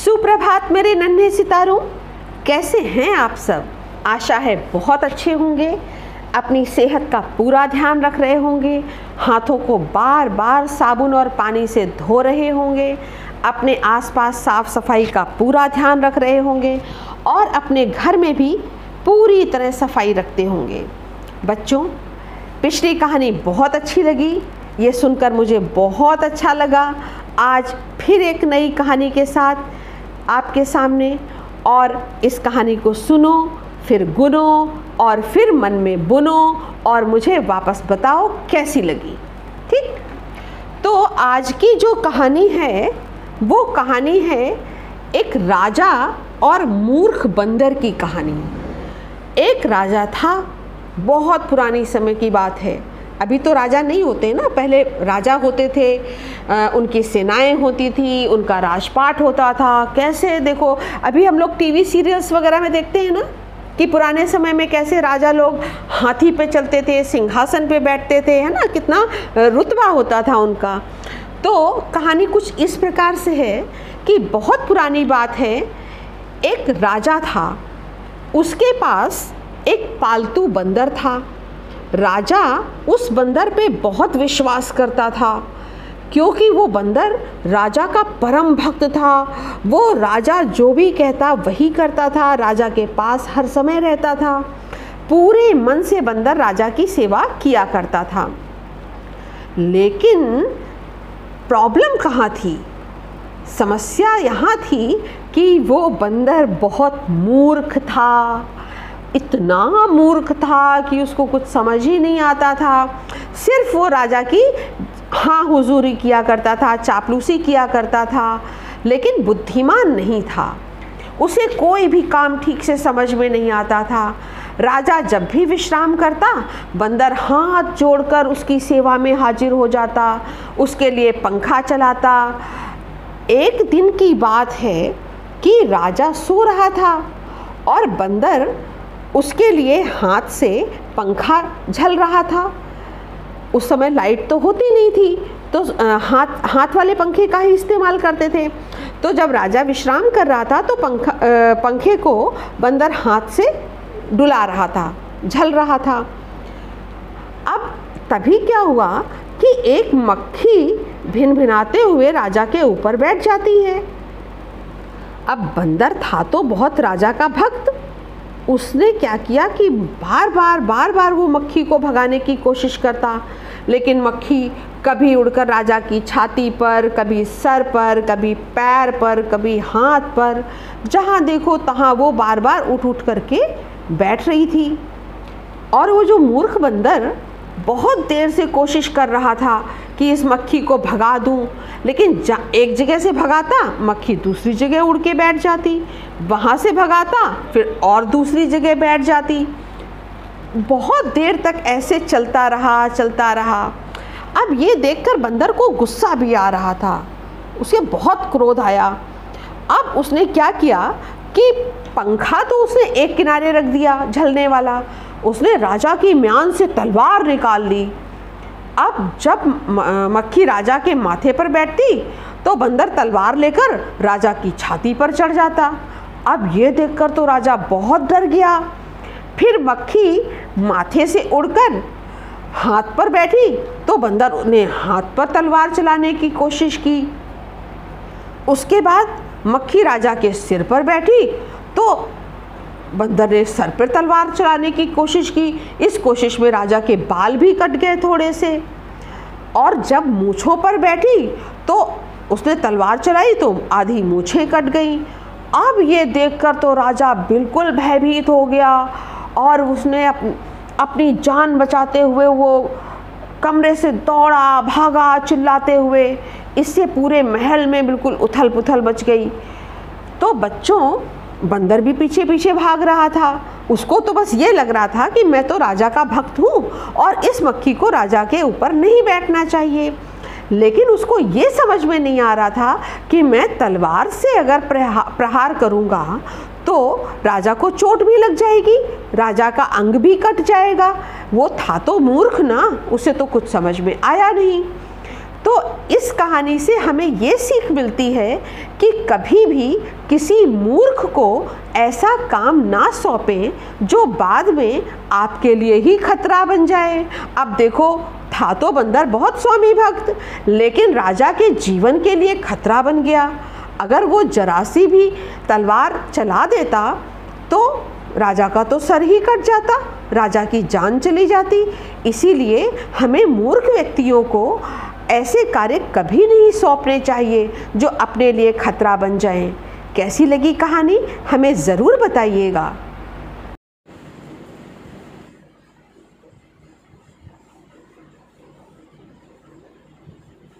सुप्रभात मेरे नन्हे सितारों। कैसे हैं आप सब? आशा है बहुत अच्छे होंगे। अपनी सेहत का पूरा ध्यान रख रहे होंगे। हाथों को बार बार साबुन और पानी से धो रहे होंगे। अपने आसपास साफ़ सफ़ाई का पूरा ध्यान रख रहे होंगे और अपने घर में भी पूरी तरह सफ़ाई रखते होंगे। बच्चों, पिछली कहानी बहुत अच्छी लगी। ये सुनकर मुझे बहुत अच्छा लगा। आज फिर एक नई कहानी के साथ। आपके सामने और इस कहानी को सुनो, फिर गुनो और फिर मन में बुनो और मुझे वापस बताओ कैसी लगी। ठीक? तो आज की जो कहानी है, वो कहानी है एक राजा और मूर्ख बंदर की कहानी। एक राजा था, बहुत पुरानी समय की बात है। अभी तो राजा नहीं होते ना पहले राजा होते थे आ, उनकी सेनाएँ होती थी उनका राजपाट होता था। कैसे देखो अभी हम लोग टीवी सीरियल्स वगैरह में देखते हैं ना कि पुराने समय में कैसे राजा लोग हाथी पे चलते थे सिंहासन पे बैठते थे है ना? कितना रुतबा होता था उनका। तो कहानी कुछ इस प्रकार से है कि बहुत पुरानी बात है एक राजा था उसके पास एक पालतू बंदर था। राजा उस बंदर पे बहुत विश्वास करता था, क्योंकि वो बंदर राजा का परम भक्त था। वो राजा जो भी कहता, वही करता था। राजा के पास हर समय रहता था। पूरे मन से बंदर राजा की सेवा किया करता था। लेकिन प्रॉब्लम कहाँ थी? समस्या यहाँ थी कि वो बंदर बहुत मूर्ख था। इतना मूर्ख था कि उसको कुछ समझ ही नहीं आता था। सिर्फ़ वो राजा की हाँ हुजूरी किया करता था, चापलूसी किया करता था, लेकिन बुद्धिमान नहीं था। उसे कोई भी काम ठीक से समझ में नहीं आता था। राजा जब भी विश्राम करता, बंदर हाथ जोड़कर उसकी सेवा में हाजिर हो जाता, उसके लिए पंखा चलाता। एक दिन की बात है कि राजा सो रहा था और बंदर उसके लिए हाथ से पंखा झल रहा था। उस समय लाइट तो होती नहीं थी तो हाथ हाथ वाले पंखे का ही इस्तेमाल करते थे। तो जब राजा विश्राम कर रहा था तो पंखा पंखे को बंदर हाथ से डुला रहा था, झल रहा था। अब तभी क्या हुआ कि एक मक्खी भिन भिनाते हुए राजा के ऊपर बैठ जाती है। अब बंदर था तो बहुत राजा का भक्त उसने क्या किया कि बार बार बार बार वो मक्खी को भगाने की कोशिश करता। लेकिन मक्खी कभी उड़कर राजा की छाती पर, कभी सर पर, कभी पैर पर, कभी हाथ पर, जहाँ देखो तहाँ वो बार बार उठ उठ करके बैठ रही थी। और वो जो मूर्ख बंदर बहुत देर से कोशिश कर रहा था कि इस मक्खी को भगा दूँ, लेकिन एक जगह से भगाता, मक्खी दूसरी जगह उड़ के बैठ जाती, वहाँ से भगाता, फिर और दूसरी जगह बैठ जाती। बहुत देर तक ऐसे चलता रहा चलता रहा। अब ये देखकर बंदर को गुस्सा भी आ रहा था। उसे बहुत क्रोध आया। अब उसने क्या किया कि पंखा तो उसने एक किनारे रख दिया, झलने वाला। उसने राजा की म्यान से तलवार निकाल ली। अब जब मक्खी राजा के माथे पर बैठती तो बंदर तलवार लेकर राजा की छाती पर चढ़ जाता। अब ये देखकर तो राजा बहुत डर गया। फिर मक्खी माथे से उड़कर हाथ पर बैठी तो बंदर ने हाथ पर तलवार चलाने की कोशिश की। उसके बाद मक्खी राजा के सिर पर बैठी तो बंदर ने सर पर तलवार चलाने की कोशिश की। इस कोशिश में राजा के बाल भी कट गए थोड़े से। और जब मूछों पर बैठी तो उसने तलवार चलाई तो आधी मूछें कट गई। अब ये देखकर तो राजा बिल्कुल भयभीत हो गया और उसने अप, अपनी जान बचाते हुए वो कमरे से दौड़ा भागा चिल्लाते हुए। इससे पूरे महल में बिल्कुल उथल पुथल बच गई। तो बच्चों बंदर भी पीछे पीछे भाग रहा था। उसको तो बस ये लग रहा था कि मैं तो राजा का भक्त हूँ और इस मक्खी को राजा के ऊपर नहीं बैठना चाहिए। लेकिन उसको ये समझ में नहीं आ रहा था कि मैं तलवार से अगर प्रहा, प्रहार करूँगा तो राजा को चोट भी लग जाएगी राजा का अंग भी कट जाएगा। वो था तो मूर्ख ना उसे तो कुछ समझ में आया नहीं। तो इस कहानी से हमें ये सीख मिलती है कि कभी भी किसी मूर्ख को ऐसा काम ना सौंपें जो बाद में आपके लिए ही खतरा बन जाए। अब देखो, था तो बंदर बहुत स्वामी भक्त, लेकिन राजा के जीवन के लिए खतरा बन गया। अगर वो जरासी भी तलवार चला देता तो राजा का तो सर ही कट जाता, राजा की जान चली जाती। इसीलिए हमें मूर्ख व्यक्तियों को ऐसे कार्य कभी नहीं सौंपने चाहिए जो अपने लिए खतरा बन जाएँ। कैसी लगी कहानी हमें ज़रूर बताइएगा